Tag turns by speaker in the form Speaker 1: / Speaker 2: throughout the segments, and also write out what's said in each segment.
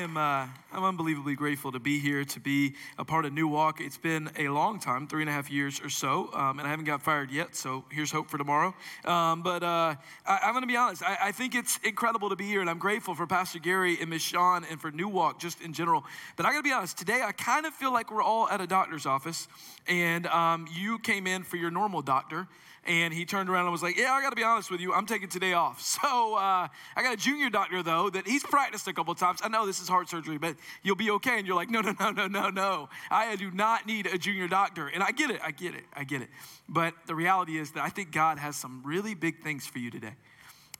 Speaker 1: I'm, uh, I'm unbelievably grateful to be here, to be a part of New Walk. It's been a long time, three and a half years or so, um, and I haven't got fired yet, so here's hope for tomorrow. Um, but uh, I, am going to be honest, I, I, think it's incredible to be here, and I'm grateful for Pastor Gary and Miss Sean and for New Walk just in general. But I got to be honest, today I kind of feel like we're all at a doctor's office, and um, you came in for your normal doctor and he turned around and was like, Yeah, I got to be honest with you, I'm taking today off. So uh, I got a junior doctor, though, that he's practiced a couple times. I know this is heart surgery, but you'll be okay. And you're like, No, no, no, no, no, no. I do not need a junior doctor. And I get it, I get it, I get it. But the reality is that I think God has some really big things for you today.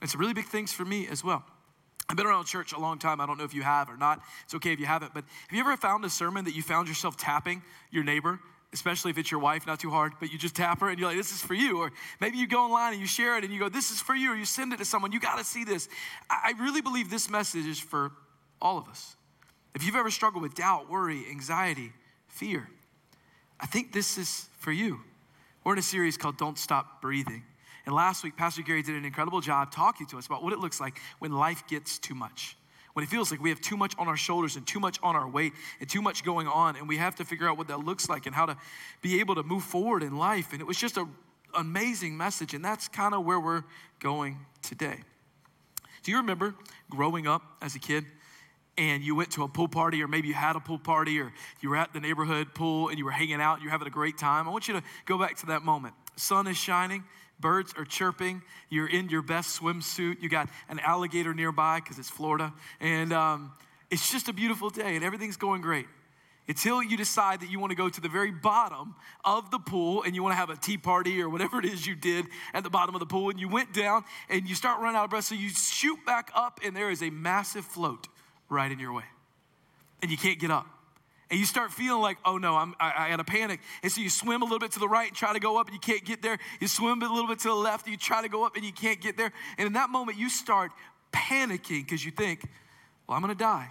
Speaker 1: Some really big things for me as well. I've been around church a long time. I don't know if you have or not. It's okay if you haven't. But have you ever found a sermon that you found yourself tapping your neighbor especially if it's your wife, not too hard, but you just tap her and you're like, this is for you. Or maybe you go online and you share it and you go, this is for you, or you send it to someone, you got to see this. I really believe this message is for all of us. If you've ever struggled with doubt, worry, anxiety, fear, I think this is for you. We're in a series called Don't Stop Breathing. And last week, Pastor Gary did an incredible job talking to us about what it looks like when life gets too much when it feels like we have too much on our shoulders and too much on our weight and too much going on, and we have to figure out what that looks like and how to be able to move forward in life. And it was just an amazing message, and that's kind of where we're going today. Do you remember growing up as a kid? and you went to a pool party, or maybe you had a pool party, or you were at the neighborhood pool and you were hanging out, and you're having a great time. I want you to go back to that moment. Sun is shining, birds are chirping, you're in your best swimsuit, you got an alligator nearby because it's Florida, and um, it's just a beautiful day and everything's going great. Until you decide that you want to go to the very bottom of the pool and you want to have a tea party or whatever it is you did at the bottom of the pool, and you went down and you start running out of breath, so you shoot back up, and there is a massive float right in your way, and you can't get up and you start feeling like, oh no, I'm, I, I got a panic. And so you swim a little bit to the right and try to go up and you can't get there. You swim a little bit to the left and you try to go up and you can't get there. And in that moment, you start panicking because you think, well, I'm gonna die.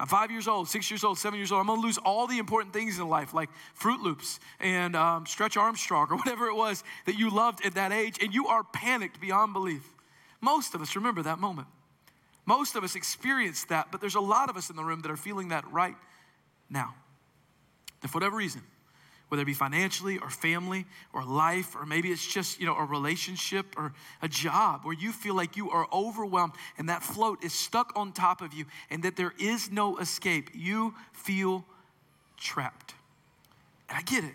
Speaker 1: I'm five years old, six years old, seven years old. I'm gonna lose all the important things in life, like Froot Loops and um, Stretch Armstrong or whatever it was that you loved at that age. And you are panicked beyond belief. Most of us remember that moment. Most of us experienced that, but there's a lot of us in the room that are feeling that right now. And for whatever reason, whether it be financially or family or life, or maybe it's just, you know, a relationship or a job where you feel like you are overwhelmed and that float is stuck on top of you and that there is no escape. You feel trapped. And I get it.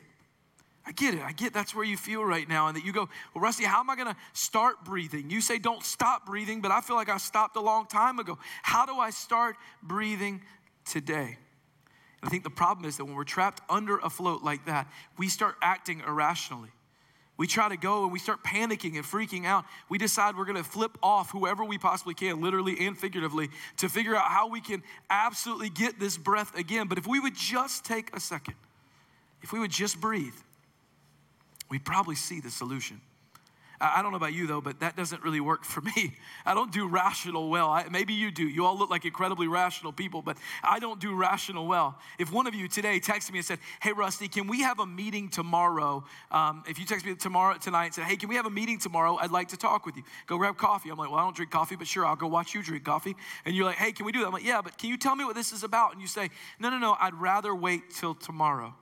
Speaker 1: I get it. I get that's where you feel right now. And that you go, well, Rusty, how am I going to start breathing? You say don't stop breathing, but I feel like I stopped a long time ago. How do I start breathing today? I think the problem is that when we're trapped under a float like that, we start acting irrationally. We try to go and we start panicking and freaking out. We decide we're going to flip off whoever we possibly can, literally and figuratively, to figure out how we can absolutely get this breath again. But if we would just take a second, if we would just breathe, we'd probably see the solution. I don't know about you though, but that doesn't really work for me. I don't do rational well. I, maybe you do. You all look like incredibly rational people, but I don't do rational well. If one of you today texted me and said, Hey, Rusty, can we have a meeting tomorrow? Um, if you text me tomorrow, tonight, and said, Hey, can we have a meeting tomorrow? I'd like to talk with you. Go grab coffee. I'm like, Well, I don't drink coffee, but sure, I'll go watch you drink coffee. And you're like, Hey, can we do that? I'm like, Yeah, but can you tell me what this is about? And you say, No, no, no, I'd rather wait till tomorrow.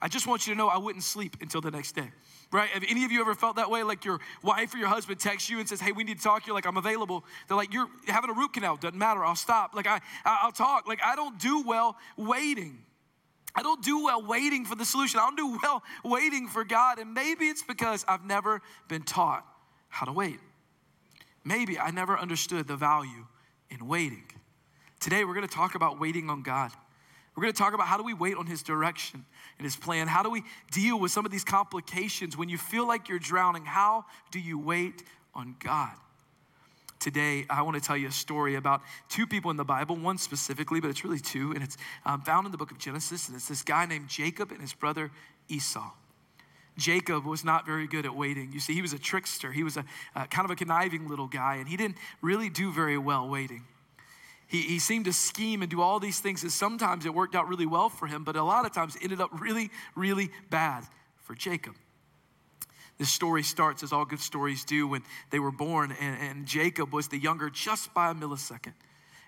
Speaker 1: I just want you to know I wouldn't sleep until the next day right? Have any of you ever felt that way? Like your wife or your husband texts you and says, "Hey, we need to talk." You're like, "I'm available." They're like, "You're having a root canal. Doesn't matter. I'll stop." Like I, I'll talk. Like I don't do well waiting. I don't do well waiting for the solution. I don't do well waiting for God. And maybe it's because I've never been taught how to wait. Maybe I never understood the value in waiting. Today, we're going to talk about waiting on God. We're going to talk about how do we wait on His direction and His plan. How do we deal with some of these complications when you feel like you're drowning? How do you wait on God? Today, I want to tell you a story about two people in the Bible, one specifically, but it's really two, and it's um, found in the book of Genesis, and it's this guy named Jacob and his brother Esau. Jacob was not very good at waiting. You see, he was a trickster. He was a, kind of a conniving little guy, and he didn't really do very well waiting. He, he seemed to scheme and do all these things, and sometimes it worked out really well for him, but a lot of times it ended up really, really bad for Jacob. This story starts, as all good stories do, when they were born, and, and Jacob was the younger just by a millisecond.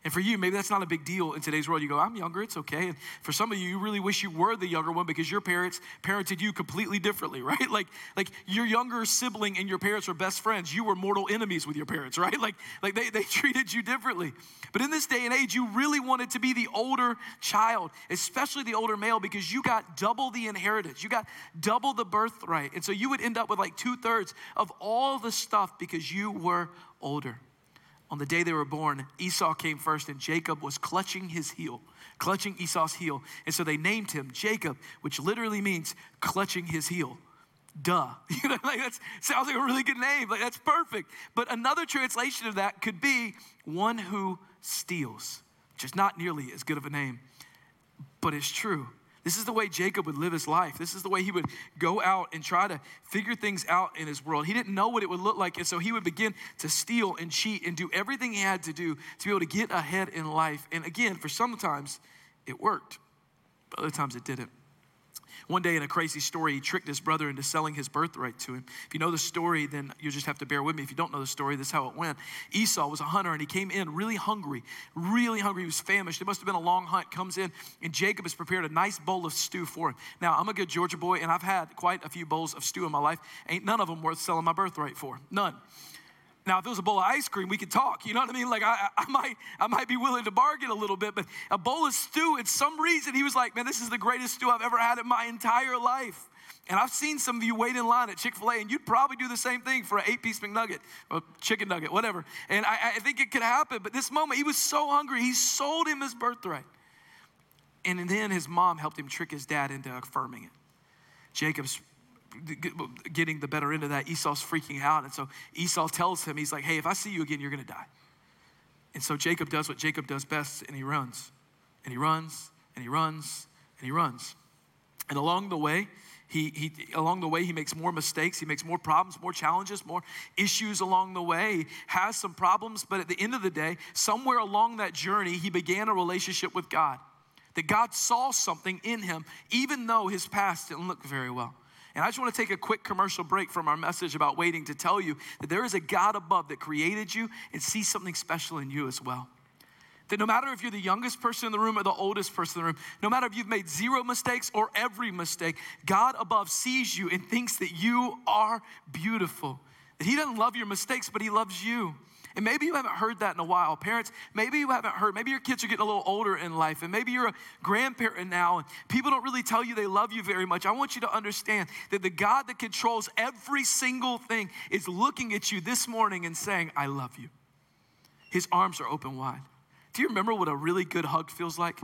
Speaker 1: And for you, maybe that's not a big deal in today's world. You go, I'm younger, it's okay. And for some of you, you really wish you were the younger one because your parents parented you completely differently, right? Like, like your younger sibling and your parents were best friends. You were mortal enemies with your parents, right? Like, like they, they treated you differently. But in this day and age, you really wanted to be the older child, especially the older male, because you got double the inheritance. You got double the birthright. And so you would end up with like two thirds of all the stuff because you were older. On the day they were born, Esau came first, and Jacob was clutching his heel, clutching Esau's heel. And so they named him Jacob, which literally means clutching his heel. Duh. You know, like that sounds like a really good name. Like that's perfect. But another translation of that could be one who steals, which is not nearly as good of a name, but it's true. This is the way Jacob would live his life. This is the way he would go out and try to figure things out in his world. He didn't know what it would look like, and so he would begin to steal and cheat and do everything he had to do to be able to get ahead in life. And again, for sometimes it worked, but other times it didn't. One day in a crazy story, he tricked his brother into selling his birthright to him. If you know the story, then you just have to bear with me. If you don't know the story, this is how it went. Esau was a hunter and he came in really hungry, really hungry. He was famished. It must have been a long hunt. Comes in and Jacob has prepared a nice bowl of stew for him. Now, I'm a good Georgia boy and I've had quite a few bowls of stew in my life. Ain't none of them worth selling my birthright for. None. Now, if it was a bowl of ice cream, we could talk. You know what I mean? Like I, I might, I might be willing to bargain a little bit, but a bowl of stew, at some reason, he was like, "Man, this is the greatest stew I've ever had in my entire life." And I've seen some of you wait in line at Chick fil A, and you'd probably do the same thing for an eight piece McNugget or chicken nugget, whatever. And I, I think it could happen. But this moment, he was so hungry, he sold him his birthright. And then his mom helped him trick his dad into affirming it. Jacob's getting the better end of that. Esau's freaking out. And so Esau tells him, he's like, hey, if I see you again, you're going to die. And so Jacob does what Jacob does best, and he runs. And he runs, and he runs, and he runs. And along the way, he, he, along the way, he makes more mistakes. He makes more problems, more challenges, more issues along the way. He has some problems, but at the end of the day, somewhere along that journey, he began a relationship with God. That God saw something in him, even though his past didn't look very well. And I just want to take a quick commercial break from our message about waiting to tell you that there is a God above that created you and sees something special in you as well. That no matter if you're the youngest person in the room or the oldest person in the room, no matter if you've made zero mistakes or every mistake, God above sees you and thinks that you are beautiful. That He doesn't love your mistakes, but He loves you. And maybe you haven't heard that in a while. Parents, maybe you haven't heard. Maybe your kids are getting a little older in life, and maybe you're a grandparent now, and people don't really tell you they love you very much. I want you to understand that the God that controls every single thing is looking at you this morning and saying, I love you. His arms are open wide. Do you remember what a really good hug feels like?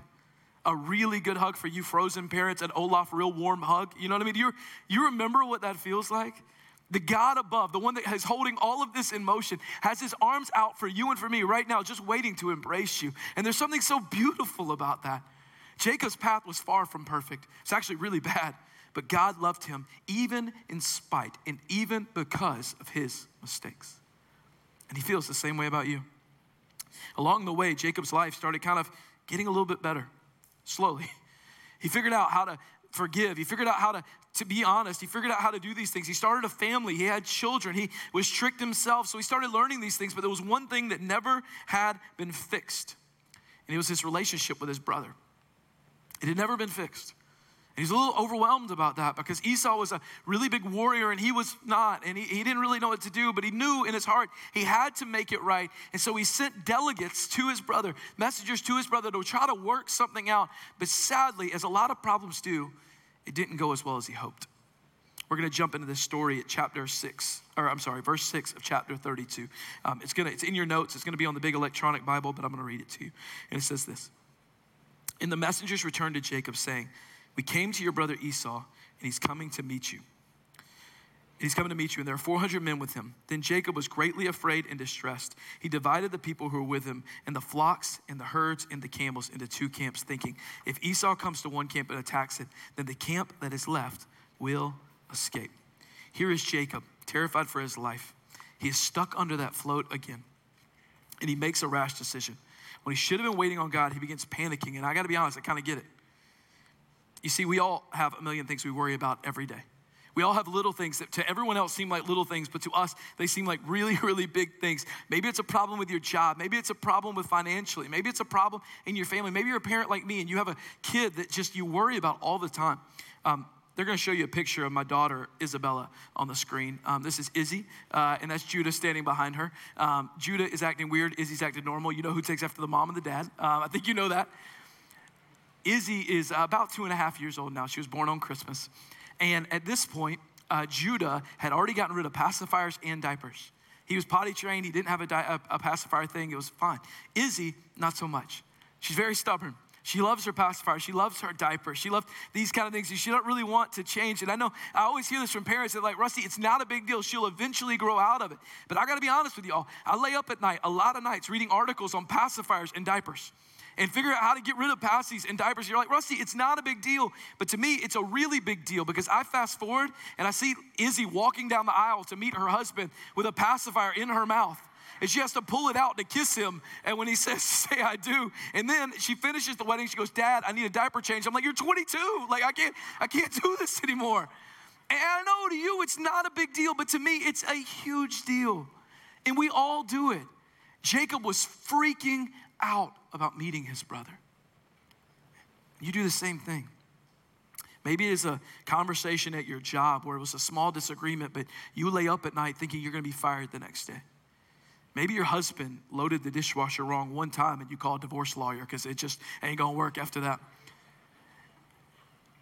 Speaker 1: A really good hug for you frozen parents, an Olaf real warm hug. You know what I mean? Do you, you remember what that feels like? The God above, the one that is holding all of this in motion, has his arms out for you and for me right now, just waiting to embrace you. And there's something so beautiful about that. Jacob's path was far from perfect, it's actually really bad. But God loved him even in spite and even because of his mistakes. And he feels the same way about you. Along the way, Jacob's life started kind of getting a little bit better, slowly. He figured out how to forgive. He figured out how to, to be honest. He figured out how to do these things. He started a family. He had children. He was tricked himself. So he started learning these things. But there was one thing that never had been fixed, and it was his relationship with his brother. It had never been fixed. And he's a little overwhelmed about that because Esau was a really big warrior and he was not. And he, he didn't really know what to do, but he knew in his heart he had to make it right. And so he sent delegates to his brother, messengers to his brother to try to work something out. But sadly, as a lot of problems do, it didn't go as well as he hoped. We're going to jump into this story at chapter six, or I'm sorry, verse six of chapter 32. Um, it's gonna, it's in your notes. It's going to be on the big electronic Bible, but I'm going to read it to you. And it says this: And the messengers returned to Jacob, saying, "We came to your brother Esau, and he's coming to meet you. He's coming to meet you, and there are 400 men with him." Then Jacob was greatly afraid and distressed. He divided the people who were with him, and the flocks, and the herds, and the camels into two camps, thinking, "If Esau comes to one camp and attacks it, then the camp that is left will." escape. Here is Jacob, terrified for his life. He is stuck under that float again, and he makes a rash decision. When he should have been waiting on God, he begins panicking, and I gotta be honest, I kind of get it. You see, we all have a million things we worry about every day. We all have little things that to everyone else seem like little things, but to us, they seem like really, really big things. Maybe it's a problem with your job. Maybe it's a problem with financially. Maybe it's a problem in your family. Maybe you're a parent like me and you have a kid that just you worry about all the time. Um, they're going to show you a picture of my daughter, Isabella, on the screen. Um, this is Izzy, uh, and that's Judah standing behind her. Um, Judah is acting weird. Izzy's acting normal. You know who takes after the mom and the dad. Um, I think you know that. Izzy is about two and a half years old now. She was born on Christmas. And at this point, uh, Judah had already gotten rid of pacifiers and diapers. He was potty trained. He didn't have a, di- a, a pacifier thing. It was fine. Izzy, not so much. She's very stubborn. She loves her pacifier. She loves her diaper. She loves these kind of things. She don't really want to change. And I know I always hear this from parents that like, Rusty, it's not a big deal. She'll eventually grow out of it. But I got to be honest with y'all. I lay up at night a lot of nights reading articles on pacifiers and diapers and figure out how to get rid of passies and diapers. You're like, Rusty, it's not a big deal. But to me, it's a really big deal because I fast forward and I see Izzy walking down the aisle to meet her husband with a pacifier in her mouth. And she has to pull it out to kiss him. And when he says, say I do. And then she finishes the wedding. She goes, Dad, I need a diaper change. I'm like, you're 22. Like, I can't, I can't do this anymore. And I know to you it's not a big deal, but to me it's a huge deal. And we all do it. Jacob was freaking out about meeting his brother. You do the same thing. Maybe it's a conversation at your job where it was a small disagreement, but you lay up at night thinking you're going to be fired the next day. Maybe your husband loaded the dishwasher wrong one time and you call a divorce lawyer because it just ain't going to work after that.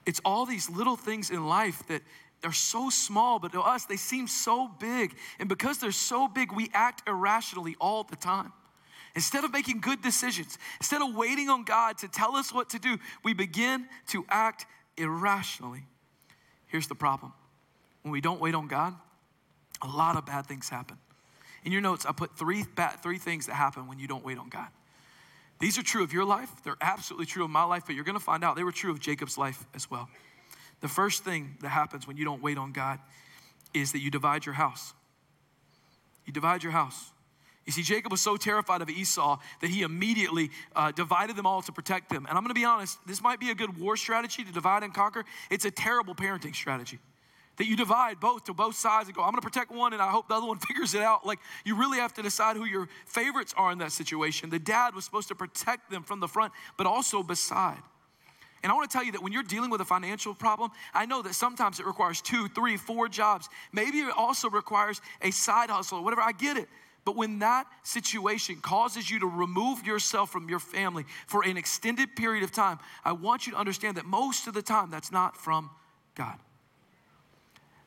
Speaker 1: It's all these little things in life that are so small, but to us, they seem so big. And because they're so big, we act irrationally all the time. Instead of making good decisions, instead of waiting on God to tell us what to do, we begin to act irrationally. Here's the problem when we don't wait on God, a lot of bad things happen. In your notes, I put three, bad, three things that happen when you don't wait on God. These are true of your life, they're absolutely true of my life, but you're gonna find out they were true of Jacob's life as well. The first thing that happens when you don't wait on God is that you divide your house. You divide your house. You see, Jacob was so terrified of Esau that he immediately uh, divided them all to protect them. And I'm gonna be honest, this might be a good war strategy to divide and conquer. It's a terrible parenting strategy. That you divide both to both sides and go, I'm gonna protect one and I hope the other one figures it out. Like, you really have to decide who your favorites are in that situation. The dad was supposed to protect them from the front, but also beside. And I want to tell you that when you're dealing with a financial problem, I know that sometimes it requires two, three, four jobs. Maybe it also requires a side hustle or whatever. I get it. But when that situation causes you to remove yourself from your family for an extended period of time, I want you to understand that most of the time that's not from God.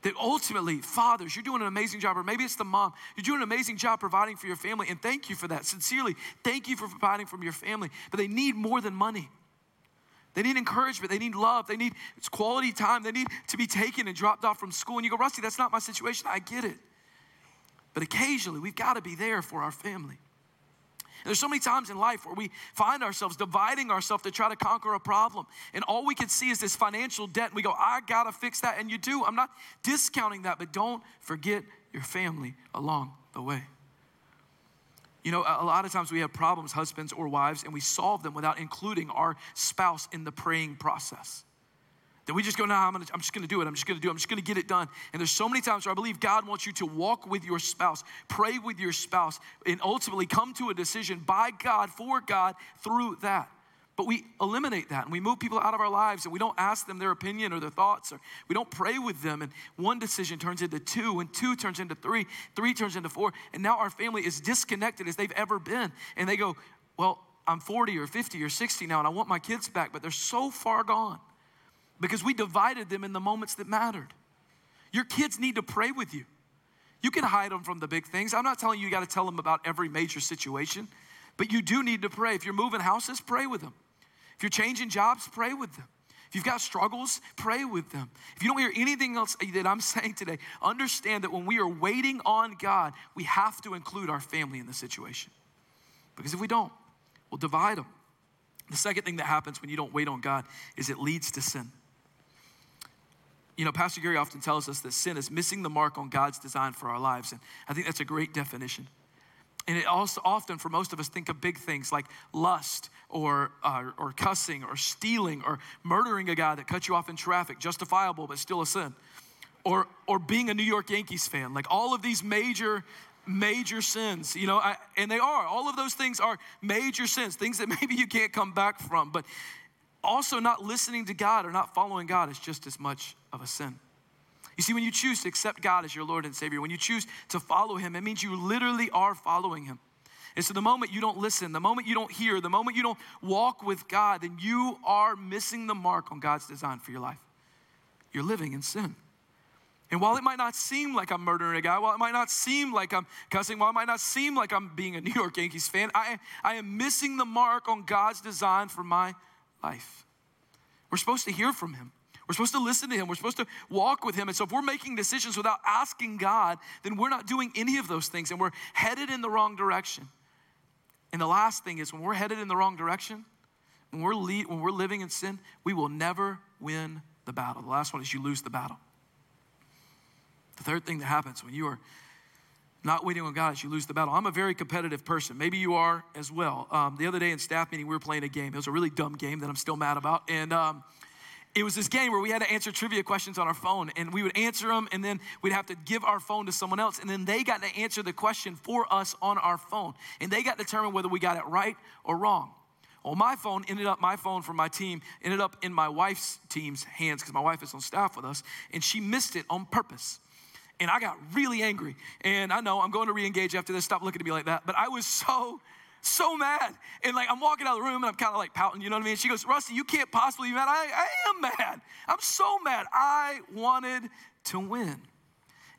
Speaker 1: That ultimately, fathers, you're doing an amazing job, or maybe it's the mom, you're doing an amazing job providing for your family, and thank you for that. Sincerely, thank you for providing for your family. But they need more than money. They need encouragement. They need love. They need it's quality time. They need to be taken and dropped off from school. And you go, Rusty, that's not my situation. I get it. But occasionally, we've got to be there for our family. There's so many times in life where we find ourselves dividing ourselves to try to conquer a problem. And all we can see is this financial debt. And we go, I got to fix that. And you do. I'm not discounting that, but don't forget your family along the way. You know, a lot of times we have problems, husbands or wives, and we solve them without including our spouse in the praying process. That we just go, no, I'm, gonna, I'm just gonna do it. I'm just gonna do it. I'm just gonna get it done. And there's so many times where I believe God wants you to walk with your spouse, pray with your spouse, and ultimately come to a decision by God, for God, through that. But we eliminate that and we move people out of our lives and we don't ask them their opinion or their thoughts or we don't pray with them. And one decision turns into two, and two turns into three, three turns into four. And now our family is disconnected as they've ever been. And they go, Well, I'm 40 or 50 or 60 now and I want my kids back, but they're so far gone because we divided them in the moments that mattered. Your kids need to pray with you. You can hide them from the big things. I'm not telling you you got to tell them about every major situation, but you do need to pray. If you're moving houses, pray with them. If you're changing jobs, pray with them. If you've got struggles, pray with them. If you don't hear anything else that I'm saying today, understand that when we are waiting on God, we have to include our family in the situation. Because if we don't, we'll divide them. The second thing that happens when you don't wait on God is it leads to sin. You know, Pastor Gary often tells us that sin is missing the mark on God's design for our lives. And I think that's a great definition. And it also often, for most of us, think of big things like lust or, uh, or cussing or stealing or murdering a guy that cut you off in traffic, justifiable but still a sin. or, or being a New York Yankees fan. Like all of these major, major sins, you know, I, and they are. All of those things are major sins, things that maybe you can't come back from. But also, not listening to God or not following God is just as much of a sin. You see, when you choose to accept God as your Lord and Savior, when you choose to follow Him, it means you literally are following Him. And so, the moment you don't listen, the moment you don't hear, the moment you don't walk with God, then you are missing the mark on God's design for your life. You're living in sin. And while it might not seem like I'm murdering a guy, while it might not seem like I'm cussing, while it might not seem like I'm being a New York Yankees fan, I, I am missing the mark on God's design for my life. We're supposed to hear from Him. We're supposed to listen to Him. We're supposed to walk with Him. And so, if we're making decisions without asking God, then we're not doing any of those things and we're headed in the wrong direction. And the last thing is when we're headed in the wrong direction, when we're, le- when we're living in sin, we will never win the battle. The last one is you lose the battle. The third thing that happens when you are not waiting on God you lose the battle. I'm a very competitive person. Maybe you are as well. Um, the other day in staff meeting, we were playing a game. It was a really dumb game that I'm still mad about. And um, it was this game where we had to answer trivia questions on our phone, and we would answer them, and then we'd have to give our phone to someone else, and then they got to answer the question for us on our phone, and they got to determine whether we got it right or wrong. Well, my phone ended up, my phone from my team ended up in my wife's team's hands because my wife is on staff with us, and she missed it on purpose. And I got really angry. And I know I'm going to re engage after this. Stop looking at me like that. But I was so so mad. And like I'm walking out of the room and I'm kind of like pouting, you know what I mean? She goes, Rusty, you can't possibly be mad. I, I am mad. I'm so mad. I wanted to win.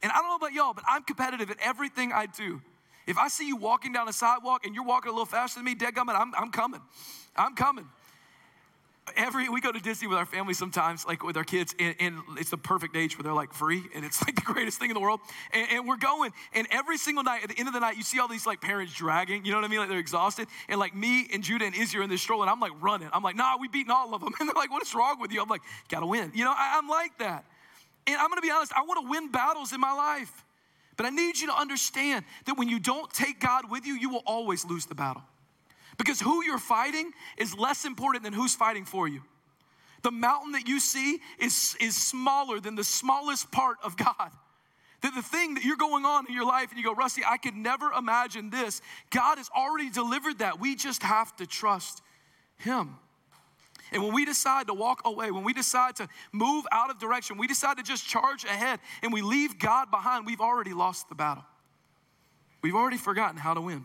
Speaker 1: And I don't know about y'all, but I'm competitive at everything I do. If I see you walking down a sidewalk and you're walking a little faster than me, dead gummit, I'm, I'm coming. I'm coming every we go to Disney with our family sometimes, like with our kids, and, and, it's the perfect age where they're like free, and it's like the greatest thing in the world. And, and, we're going, and every single night, at the end of the night, you see all these like parents dragging, you know what I mean? Like they're exhausted. And like me and Judah and Izzy are in this stroller, and I'm like running. I'm like, nah, we beaten all of them. And they're like, what is wrong with you? I'm like, gotta win. You know, I, I'm like that. And I'm gonna be honest, I wanna win battles in my life. But I need you to understand that when you don't take God with you, you will always lose the battle. Because who you're fighting is less important than who's fighting for you. The mountain that you see is, is smaller than the smallest part of God. That the thing that you're going on in your life and you go, Rusty, I could never imagine this. God has already delivered that. We just have to trust Him. And when we decide to walk away, when we decide to move out of direction, we decide to just charge ahead and we leave God behind, we've already lost the battle. We've already forgotten how to win.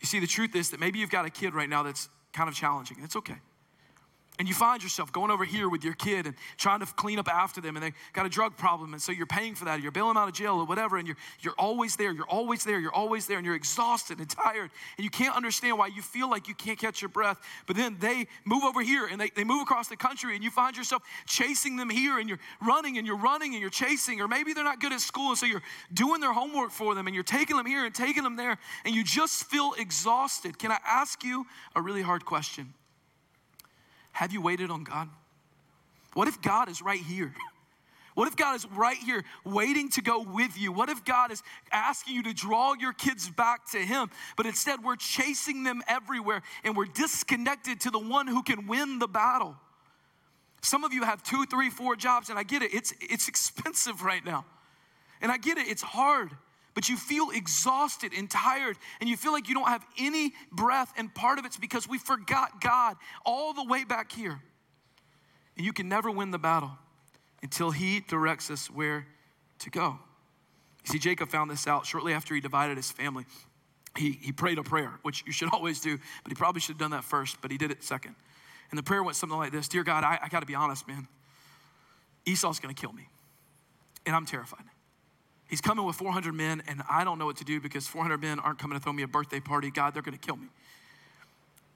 Speaker 1: You see, the truth is that maybe you've got a kid right now that's kind of challenging. It's okay and you find yourself going over here with your kid and trying to clean up after them and they got a drug problem and so you're paying for that or you're bailing them out of jail or whatever and you're, you're always there you're always there you're always there and you're exhausted and tired and you can't understand why you feel like you can't catch your breath. But then they move over here and they, they move across the country and you find yourself chasing them here and you're running and you're running and you're chasing or maybe they're not good at school and so you're doing their homework for them and you're taking them here and taking them there and you just feel exhausted. Can i ask you a really hard question have you waited on God? What if God is right here? What if God is right here waiting to go with you? What if God is asking you to draw your kids back to Him, but instead we're chasing them everywhere and we're disconnected to the one who can win the battle? Some of you have two, three, four jobs, and I get it, it's, it's expensive right now. And I get it, it's hard but you feel exhausted and tired and you feel like you don't have any breath. And part of it's because we forgot God all the way back here. And you can never win the battle until He directs us where to go. You see, Jacob found this out shortly after he divided his family. He, he prayed a prayer, which you should always do, but he probably should have done that first, but he did it second. And the prayer went something like this Dear God, I, I got to be honest, man. Esau's going to kill me, and I'm terrified. He's coming with 400 men, and I don't know what to do because 400 men aren't coming to throw me a birthday party. God, they're going to kill me.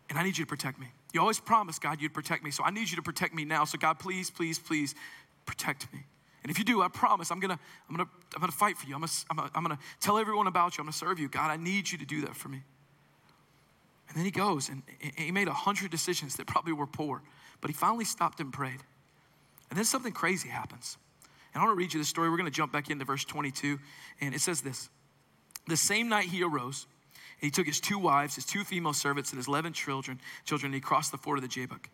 Speaker 1: And I need you to protect me. You always promised, God, you'd protect me. So I need you to protect me now. So, God, please, please, please protect me. And if you do, I promise I'm gonna, I'm gonna, I'm gonna fight for you. I'm gonna, I'm gonna, I'm gonna tell everyone about you. I'm gonna serve you. God, I need you to do that for me. And then he goes and he made a hundred decisions that probably were poor, but he finally stopped and prayed. And then something crazy happens. And I want to read you this story. We're going to jump back into verse 22. And it says this The same night he arose, and he took his two wives, his two female servants, and his 11 children, children and he crossed the ford of the Jabbok.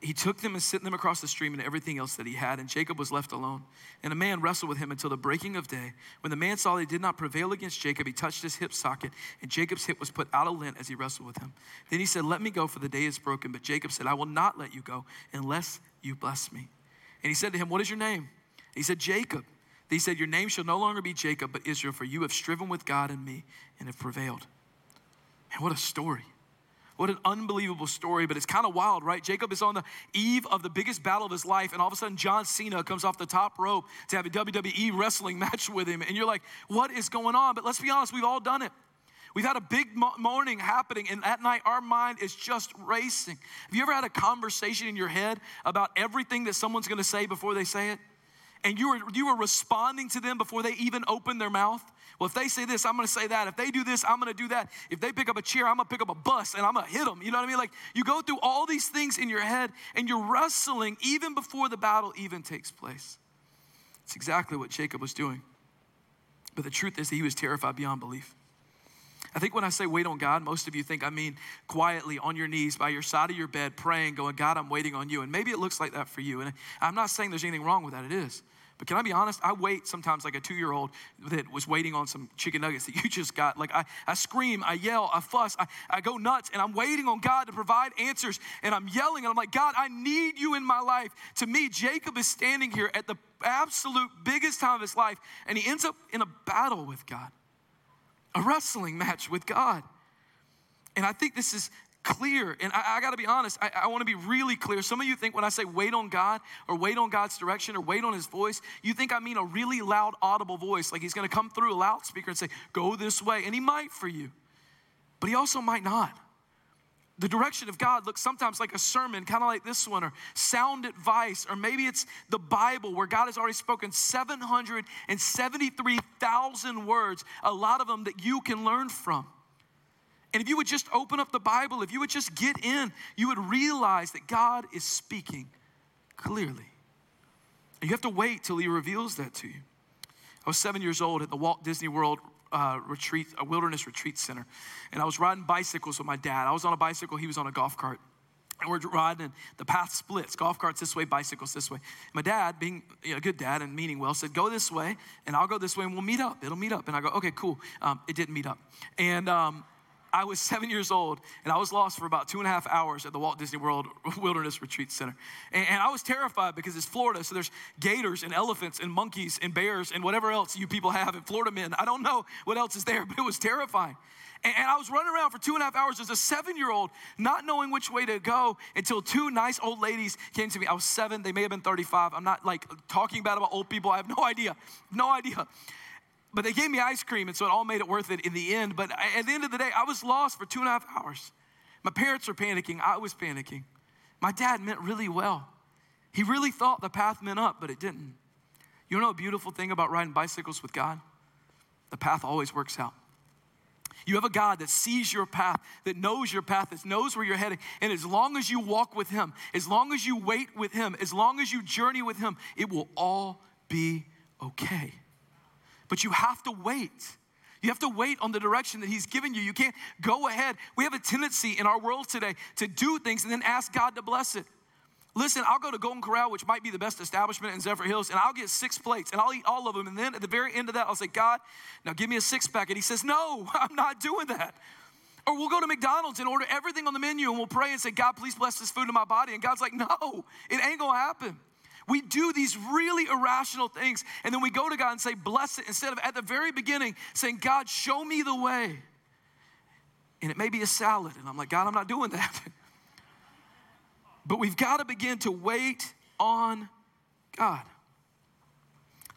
Speaker 1: he took them and sent them across the stream and everything else that he had, and Jacob was left alone. And a man wrestled with him until the breaking of day. When the man saw he did not prevail against Jacob, he touched his hip socket, and Jacob's hip was put out of lint as he wrestled with him. Then he said, Let me go, for the day is broken. But Jacob said, I will not let you go unless you bless me. And he said to him, What is your name? He said, Jacob. He said, Your name shall no longer be Jacob, but Israel, for you have striven with God and me and have prevailed. And what a story. What an unbelievable story, but it's kind of wild, right? Jacob is on the eve of the biggest battle of his life, and all of a sudden, John Cena comes off the top rope to have a WWE wrestling match with him. And you're like, what is going on? But let's be honest, we've all done it. We've had a big morning happening, and at night, our mind is just racing. Have you ever had a conversation in your head about everything that someone's gonna say before they say it? And you were, you were responding to them before they even opened their mouth? Well, if they say this, I'm gonna say that. If they do this, I'm gonna do that. If they pick up a chair, I'm gonna pick up a bus and I'm gonna hit them. You know what I mean? Like you go through all these things in your head and you're wrestling even before the battle even takes place. It's exactly what Jacob was doing. But the truth is that he was terrified beyond belief. I think when I say wait on God, most of you think I mean quietly on your knees by your side of your bed praying, going, God, I'm waiting on you. And maybe it looks like that for you. And I'm not saying there's anything wrong with that, it is. But can I be honest? I wait sometimes like a two year old that was waiting on some chicken nuggets that you just got. Like I, I scream, I yell, I fuss, I, I go nuts, and I'm waiting on God to provide answers. And I'm yelling, and I'm like, God, I need you in my life. To me, Jacob is standing here at the absolute biggest time of his life, and he ends up in a battle with God, a wrestling match with God. And I think this is clear. And I, I got to be honest, I, I want to be really clear. Some of you think when I say wait on God or wait on God's direction or wait on his voice, you think I mean a really loud, audible voice, like he's going to come through a loudspeaker and say, go this way. And he might for you, but he also might not. The direction of God looks sometimes like a sermon, kind of like this one, or sound advice, or maybe it's the Bible where God has already spoken 773,000 words, a lot of them that you can learn from. And if you would just open up the Bible, if you would just get in, you would realize that God is speaking clearly. And you have to wait till He reveals that to you. I was seven years old at the Walt Disney World uh, retreat, a wilderness retreat center, and I was riding bicycles with my dad. I was on a bicycle, he was on a golf cart. And we're riding, and the path splits. Golf carts this way, bicycles this way. My dad, being a good dad and meaning well, said, Go this way, and I'll go this way, and we'll meet up. It'll meet up. And I go, Okay, cool. Um, it didn't meet up. And um, I was seven years old and I was lost for about two and a half hours at the Walt Disney World Wilderness Retreat Center. And, and, I was terrified because it's Florida, so there's gators and elephants and monkeys and bears and whatever else you people have in Florida men. I don't know what else is there, but it was terrifying. And, and I was running around for two and a half hours as a seven year old, not knowing which way to go until two nice old ladies came to me. I was seven, they may have been 35. I'm not like talking bad about old people, I have no idea. No idea. But they gave me ice cream, and so it all made it worth it in the end. But at the end of the day, I was lost for two and a half hours. My parents were panicking. I was panicking. My dad meant really well. He really thought the path meant up, but it didn't. You know a beautiful thing about riding bicycles with God? The path always works out. You have a God that sees your path, that knows your path, that knows where you're heading. And as long as you walk with Him, as long as you wait with Him, as long as you journey with Him, it will all be okay. But you have to wait. You have to wait on the direction that He's given you. You can't go ahead. We have a tendency in our world today to do things and then ask God to bless it. Listen, I'll go to Golden Corral, which might be the best establishment in Zephyrhills, and I'll get six plates and I'll eat all of them. And then at the very end of that, I'll say, God, now give me a six pack. And He says, No, I'm not doing that. Or we'll go to McDonald's and order everything on the menu and we'll pray and say, God, please bless this food in my body. And God's like, No, it ain't gonna happen. We do these really irrational things, and then we go to God and say, Bless it, instead of at the very beginning saying, God, show me the way. And it may be a salad, and I'm like, God, I'm not doing that. but we've got to begin to wait on God.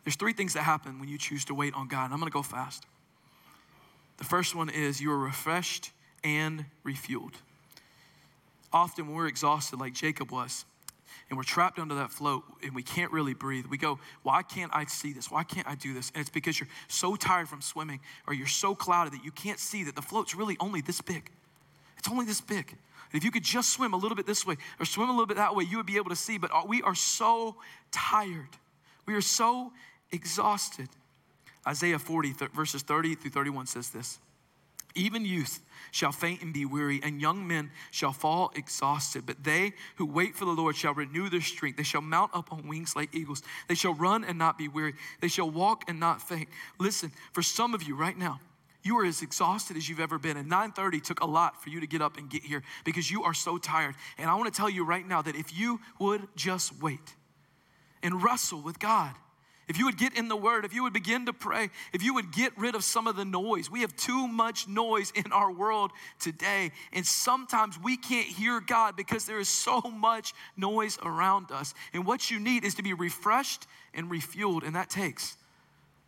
Speaker 1: There's three things that happen when you choose to wait on God, and I'm gonna go fast. The first one is you are refreshed and refueled. Often when we're exhausted, like Jacob was, and we're trapped under that float and we can't really breathe. We go, Why can't I see this? Why can't I do this? And it's because you're so tired from swimming or you're so clouded that you can't see that the float's really only this big. It's only this big. And if you could just swim a little bit this way or swim a little bit that way, you would be able to see. But we are so tired. We are so exhausted. Isaiah 40, th- verses 30 through 31 says this Even youth shall faint and be weary, and young men shall fall exhausted. But they who wait for the Lord shall renew their strength. They shall mount up on wings like eagles. They shall run and not be weary. They shall walk and not faint. Listen, for some of you right now, you are as exhausted as you've ever been. And 9:30 took a lot for you to get up and get here because you are so tired. And I want to tell you right now that if you would just wait and wrestle with God, if you would get in the Word, if you would begin to pray, if you would get rid of some of the noise. We have too much noise in our world today. And sometimes we can't hear God because there is so much noise around us. And what you need is to be refreshed and refueled. And that takes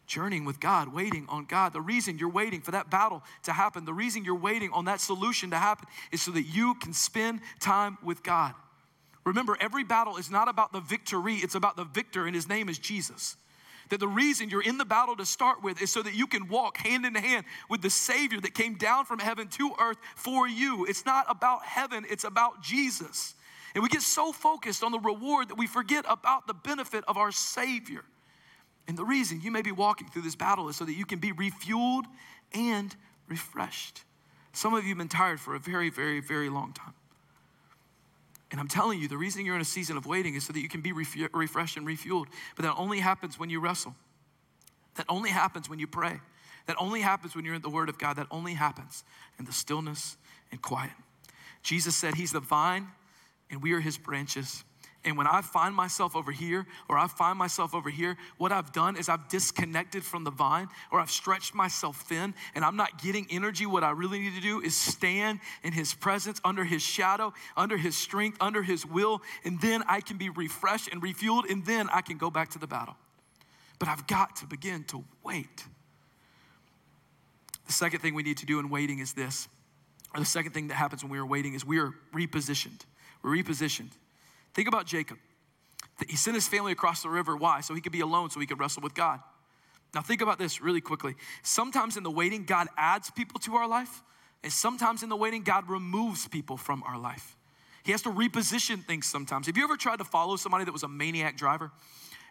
Speaker 1: journeying with God, waiting on God. The reason you're waiting for that battle to happen, the reason you're waiting on that solution to happen is so that you can spend time with God. Remember, every battle is not about the victory, it's about the victor, and his name is Jesus that the reason you're in the battle to start with is so that you can walk hand in hand with the Savior that came down from heaven to earth for you. It's not about heaven, it's about Jesus. And we get so focused on the reward that we forget about the benefit of our Savior. And the reason you may be walking through this battle is so that you can be refueled and refreshed. Some of you have been tired for a very, very, very long time. And I'm telling you, the reason you're in a season of waiting is so that you can be refreshed and refueled. But that only happens when you wrestle. That only happens when you pray. That only happens when you're in the Word of God. That only happens in the stillness and quiet. Jesus said, He's the vine and we are His branches. And when I find myself over here or I find myself over here, what I've done is I've disconnected from the vine or I've stretched myself thin and I'm not getting energy. What I really need to do is stand in His presence, under His shadow, under His strength, under His will, and then I can be refreshed and refueled, and then I can go back to the battle. But I've got to begin to wait. The second thing we need to do in waiting is this, or the second thing that happens when we are waiting is we are repositioned. We're repositioned. Think about Jacob. He sent his family across the river. Why? So he could be alone, so he could wrestle with God. Now, think about this really quickly. Sometimes in the waiting, God adds people to our life, and sometimes in the waiting, God removes people from our life. He has to reposition things sometimes. Have you ever tried to follow somebody that was a maniac driver?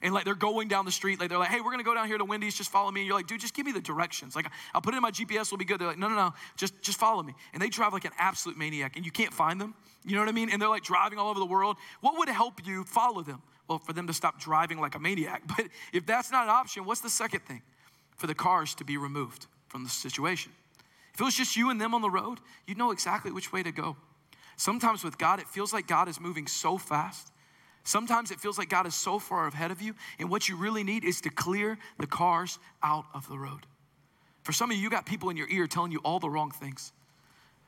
Speaker 1: And like they're going down the street, like they're like, hey, we're gonna go down here to Wendy's, just follow me. And you're like, dude, just give me the directions. Like, I'll put it in my GPS, we'll be good. They're like, no, no, no, just, just follow me. And they drive like an absolute maniac, and you can't find them. You know what I mean? And they're like driving all over the world. What would help you follow them? Well, for them to stop driving like a maniac. But if that's not an option, what's the second thing? For the cars to be removed from the situation. If it was just you and them on the road, you'd know exactly which way to go. Sometimes with God, it feels like God is moving so fast Sometimes it feels like God is so far ahead of you, and what you really need is to clear the cars out of the road. For some of you, you got people in your ear telling you all the wrong things.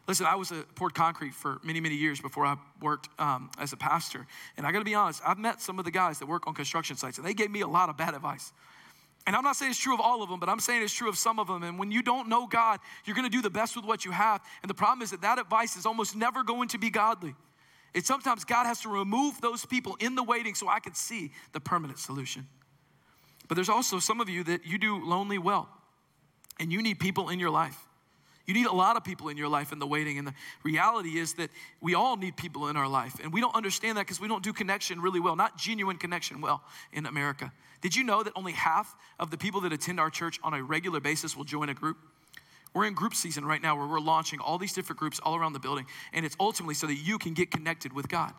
Speaker 1: Listen, I was a poured concrete for many, many years before I worked um, as a pastor. And I gotta be honest, I've met some of the guys that work on construction sites, and they gave me a lot of bad advice. And I'm not saying it's true of all of them, but I'm saying it's true of some of them. And when you don't know God, you're gonna do the best with what you have. And the problem is that that advice is almost never going to be godly. It's sometimes God has to remove those people in the waiting so I can see the permanent solution. But there's also some of you that you do lonely well, and you need people in your life. You need a lot of people in your life in the waiting. And the reality is that we all need people in our life. And we don't understand that because we don't do connection really well, not genuine connection well in America. Did you know that only half of the people that attend our church on a regular basis will join a group? We're in group season right now where we're launching all these different groups all around the building, and it's ultimately so that you can get connected with God.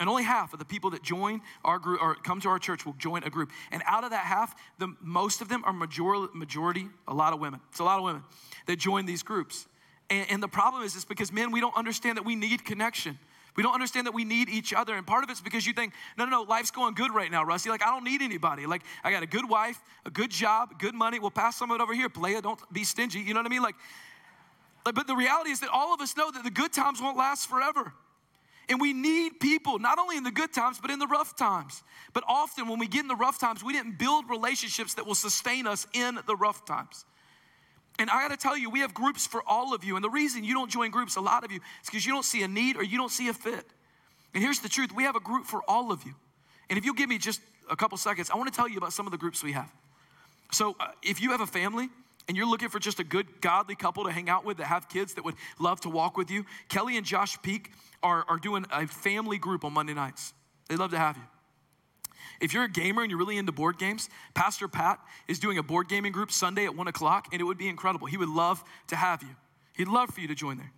Speaker 1: And only half of the people that join our group or come to our church will join a group. And out of that half, the most of them are majority, majority a lot of women. It's a lot of women that join these groups. And, and the problem is, is because men, we don't understand that we need connection. We don't understand that we need each other. And part of it's because you think, no, no, no, life's going good right now, Rusty. Like, I don't need anybody. Like, I got a good wife, a good job, good money. We'll pass some of it over here. Play it, don't be stingy. You know what I mean? Like, but the reality is that all of us know that the good times won't last forever. And we need people, not only in the good times, but in the rough times. But often when we get in the rough times, we didn't build relationships that will sustain us in the rough times. And I gotta tell you, we have groups for all of you. And the reason you don't join groups, a lot of you, is because you don't see a need or you don't see a fit. And here's the truth we have a group for all of you. And if you'll give me just a couple seconds, I wanna tell you about some of the groups we have. So uh, if you have a family, and you're looking for just a good godly couple to hang out with that have kids that would love to walk with you, Kelly and Josh Peak are, are doing a family group on Monday nights. They'd love to have you. If you're a gamer and you're really into board games, Pastor Pat is doing a board gaming group Sunday at one o'clock, and it would be incredible. He would love to have you. He'd love for you to join there.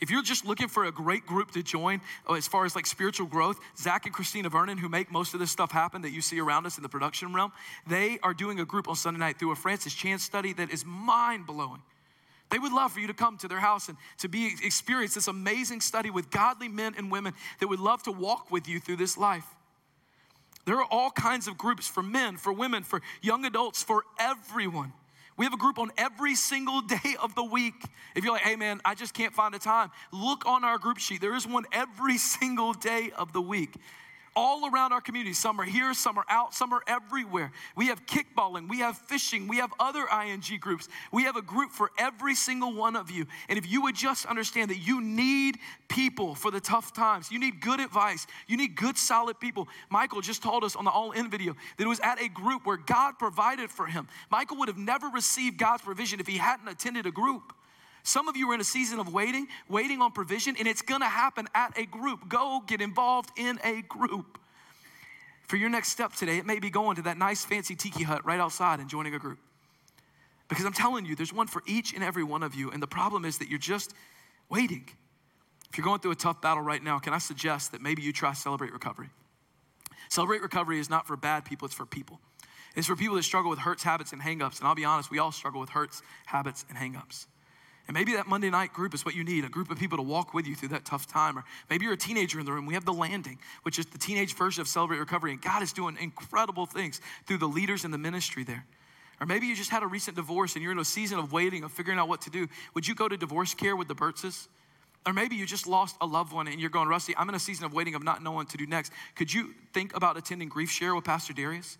Speaker 1: If you're just looking for a great group to join oh, as far as like spiritual growth, Zach and Christina Vernon, who make most of this stuff happen that you see around us in the production realm, they are doing a group on Sunday night through a Francis Chan study that is mind blowing. They would love for you to come to their house and to be experience this amazing study with godly men and women that would love to walk with you through this life. There are all kinds of groups for men, for women, for young adults, for everyone. We have a group on every single day of the week. If you're like, hey man, I just can't find a time, look on our group sheet. There is one every single day of the week all around our community. Some are here, some are out, some are everywhere. We have kickballing, we have fishing, we have other ING groups. We have a group for every single one of you. And if you would just understand that you need people for the tough times, you need good advice, you need good, solid people. Michael just told us on the All In video that it was at a group where God provided for him. Michael would have never received God's provision if he hadn't attended a group. Some of you are in a season of waiting, waiting on provision, and it's gonna happen at a group. Go get involved in a group. For your next step today, it may be going to that nice fancy tiki hut right outside and joining a group. Because I'm telling you, there's one for each and every one of you, and the problem is that you're just waiting. If you're going through a tough battle right now, can I suggest that maybe you try Celebrate Recovery? Celebrate Recovery is not for bad people, it's for people. It's for people that struggle with hurts, habits, and hangups. And I'll be honest, we all struggle with hurts, habits, and hangups. And maybe that Monday night group is what you need a group of people to walk with you through that tough time. Or maybe you're a teenager in the room. We have The Landing, which is the teenage version of Celebrate Recovery. And God is doing incredible things through the leaders in the ministry there. Or maybe you just had a recent divorce and you're in a season of waiting, of figuring out what to do. Would you go to divorce care with the Burtzes? Or maybe you just lost a loved one and you're going, Rusty, I'm in a season of waiting of not knowing what to do next. Could you think about attending Grief Share with Pastor Darius?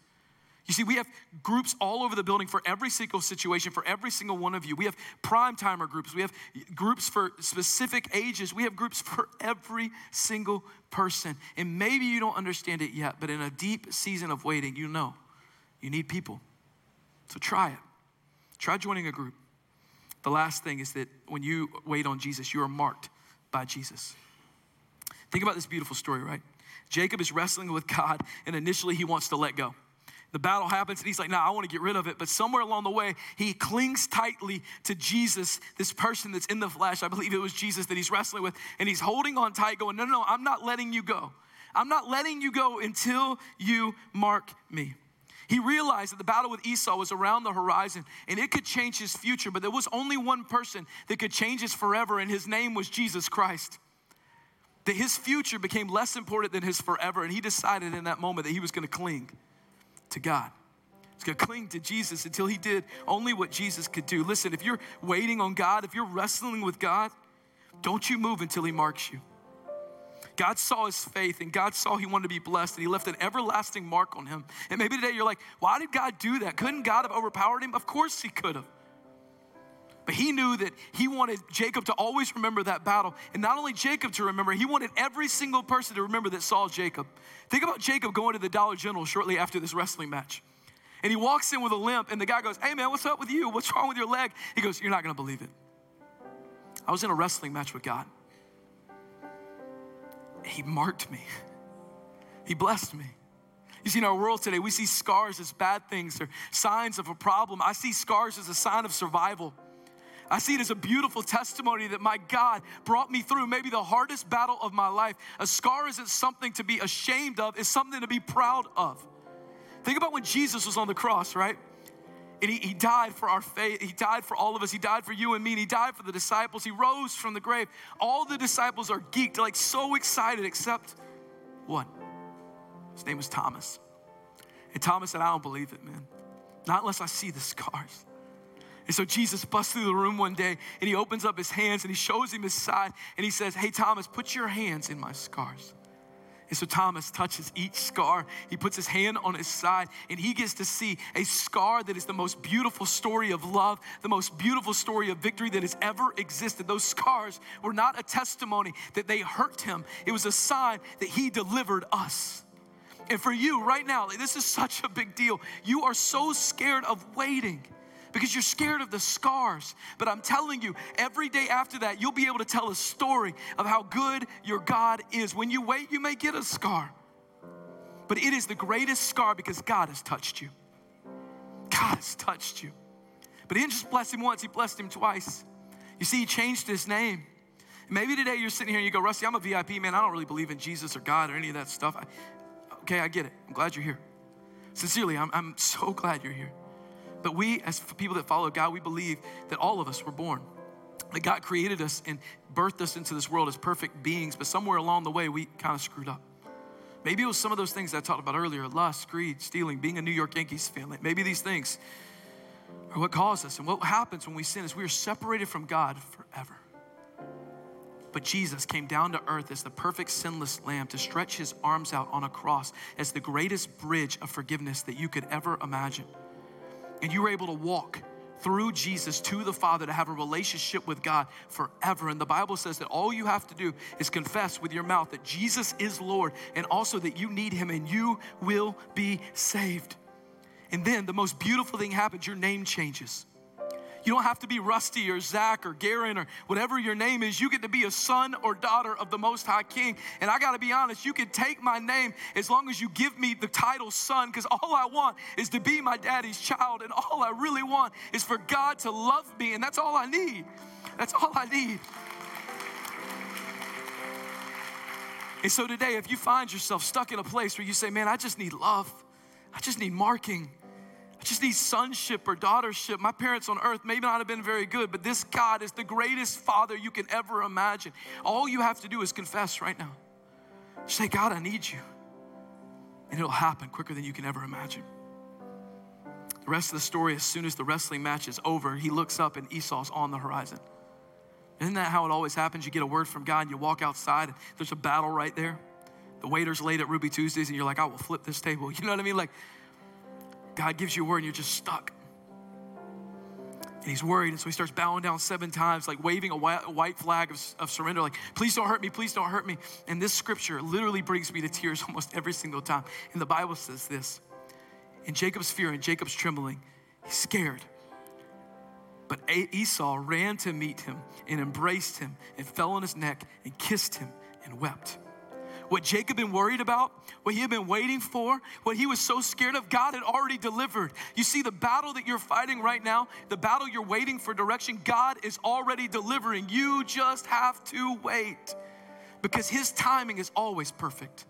Speaker 1: You see, we have groups all over the building for every single situation, for every single one of you. We have prime timer groups. We have groups for specific ages. We have groups for every single person. And maybe you don't understand it yet, but in a deep season of waiting, you know you need people. So try it. Try joining a group. The last thing is that when you wait on Jesus, you are marked by Jesus. Think about this beautiful story, right? Jacob is wrestling with God, and initially he wants to let go. The battle happens, and he's like, No, nah, I want to get rid of it." But somewhere along the way, he clings tightly to Jesus, this person that's in the flesh. I believe it was Jesus that he's wrestling with, and he's holding on tight, going, "No, no, no I'm not letting you go. I'm not letting you go until you mark me." He realized that the battle with Esau was around the horizon and it could change his future, but there was only one person that could change his forever, and his name was Jesus Christ. That his future became less important than his forever, and he decided in that moment that he was going to cling to God. He's going to cling to Jesus until he did only what Jesus could do. Listen, if you're waiting on God, if you're wrestling with God, don't you move until he marks you. God saw his faith and God saw he wanted to be blessed and he left an everlasting mark on him. And maybe today you're like, why did God do that? Couldn't God have overpowered him? Of course he could have. But he knew that he wanted Jacob to always remember that battle. And not only Jacob to remember, he wanted every single person to remember that saw Jacob. Think about Jacob going to the Dollar General shortly after this wrestling match. And he walks in with a limp, and the guy goes, Hey man, what's up with you? What's wrong with your leg? He goes, You're not gonna believe it. I was in a wrestling match with God. He marked me, He blessed me. You see, in our world today, we see scars as bad things or signs of a problem. I see scars as a sign of survival. I see it as a beautiful testimony that my God brought me through maybe the hardest battle of my life. A scar isn't something to be ashamed of, it's something to be proud of. Think about when Jesus was on the cross, right? And he, he died for our faith. He died for all of us. He died for you and me. And he died for the disciples. He rose from the grave. All the disciples are geeked, like so excited, except one. His name was Thomas. And Thomas said, I don't believe it, man. Not unless I see the scars. And so Jesus busts through the room one day and he opens up his hands and he shows him his side and he says, Hey, Thomas, put your hands in my scars. And so Thomas touches each scar. He puts his hand on his side and he gets to see a scar that is the most beautiful story of love, the most beautiful story of victory that has ever existed. Those scars were not a testimony that they hurt him, it was a sign that he delivered us. And for you right now, this is such a big deal. You are so scared of waiting because you're scared of the scars. But I'm telling you, every day after that, you'll be able to tell a story of how good your God is. When you wait, you may get a scar, but it is the greatest scar because God has touched you. God has touched you. But He didn't just bless him once, He blessed him twice. You see, he changed his name. Maybe today you're sitting here and you go, Rusty, I'm a VIP, man. I don't really believe in Jesus or God or any of that stuff. I, okay, I get it. I'm glad you're here. Sincerely, I'm, I'm so glad you're here. But we, as people that follow God, we believe that all of us were born. That God created us and birthed us into this world as perfect beings, but somewhere along the way we kind of screwed up. Maybe it was some of those things I talked about earlier lust, greed, stealing, being a New York Yankees fan. Maybe these things are what caused us. And what happens when we sin is we are separated from God forever. But Jesus came down to earth as the perfect sinless lamb to stretch his arms out on a cross as the greatest bridge of forgiveness that you could ever imagine. And you were able to walk through Jesus to the Father to have a relationship with God forever. And the Bible says that all you have to do is confess with your mouth that Jesus is Lord and also that you need Him and you will be saved. And then the most beautiful thing happens your name changes. You don't have to be Rusty or Zach or Garen or whatever your name is. You get to be a son or daughter of the Most High King. And I got to be honest, you can take my name as long as you give me the title son, because all I want is to be my daddy's child. And all I really want is for God to love me. And that's all I need. That's all I need. And so today, if you find yourself stuck in a place where you say, man, I just need love, I just need marking. Just need sonship or daughtership. My parents on earth may not have been very good, but this God is the greatest father you can ever imagine. All you have to do is confess right now. Say, God, I need you. And it'll happen quicker than you can ever imagine. The rest of the story, as soon as the wrestling match is over, he looks up and Esau's on the horizon. Isn't that how it always happens? You get a word from God and you walk outside, and there's a battle right there. The waiter's late at Ruby Tuesdays, and you're like, I will flip this table. You know what I mean? Like, God gives you a word and you're just stuck. And he's worried, and so he starts bowing down seven times, like waving a white flag of, of, surrender, like, please don't hurt me, please don't hurt me. And this scripture literally brings me to tears almost every single time. And the Bible says this In Jacob's fear and Jacob's trembling, he's scared. But Esau ran to meet him and embraced him and fell on his neck and kissed him and wept what Jacob been worried about, what he had been waiting for, what he was so scared of, God had already delivered. You see, the battle that you're fighting right now, the battle you're waiting for direction, God is already delivering. You just have to wait because his timing is always perfect.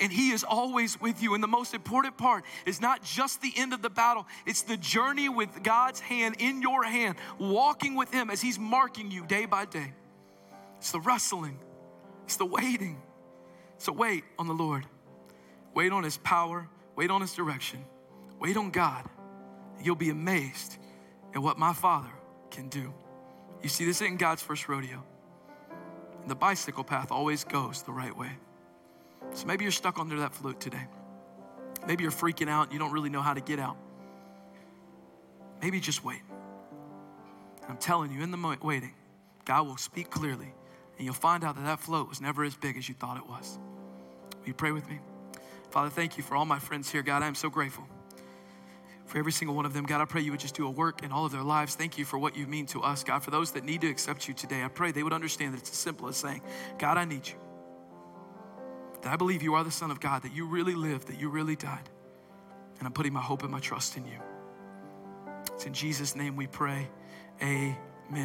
Speaker 1: And he is always with you. And the most important part is not just the end of the battle, it's the journey with God's hand in your hand, walking with him as he's marking you day by day. It's the wrestling, it's the waiting. So wait on the Lord. Wait on His power. Wait on His direction. Wait on God. You'll be amazed at what my Father can do. You see, this isn't God's first rodeo. The bicycle path always goes the right way. So maybe you're stuck under that float today. Maybe you're freaking out you don't really know how to get out. Maybe just wait. I'm telling you, in the waiting, God will speak clearly and you'll find out that that float was never as big as you thought it was. Will you pray with me? Father, thank you for all my friends here. God, I am so grateful for every single one of them. God, I pray you would just do a work in all of their lives. Thank you for what you mean to us, God. For those that need to accept you today, I pray they would understand that it's as simple as saying, God, I need you. That I believe you are the Son of God, that you really lived, that you really died. And I'm putting my hope and my trust in you. It's in Jesus' name we pray. Amen.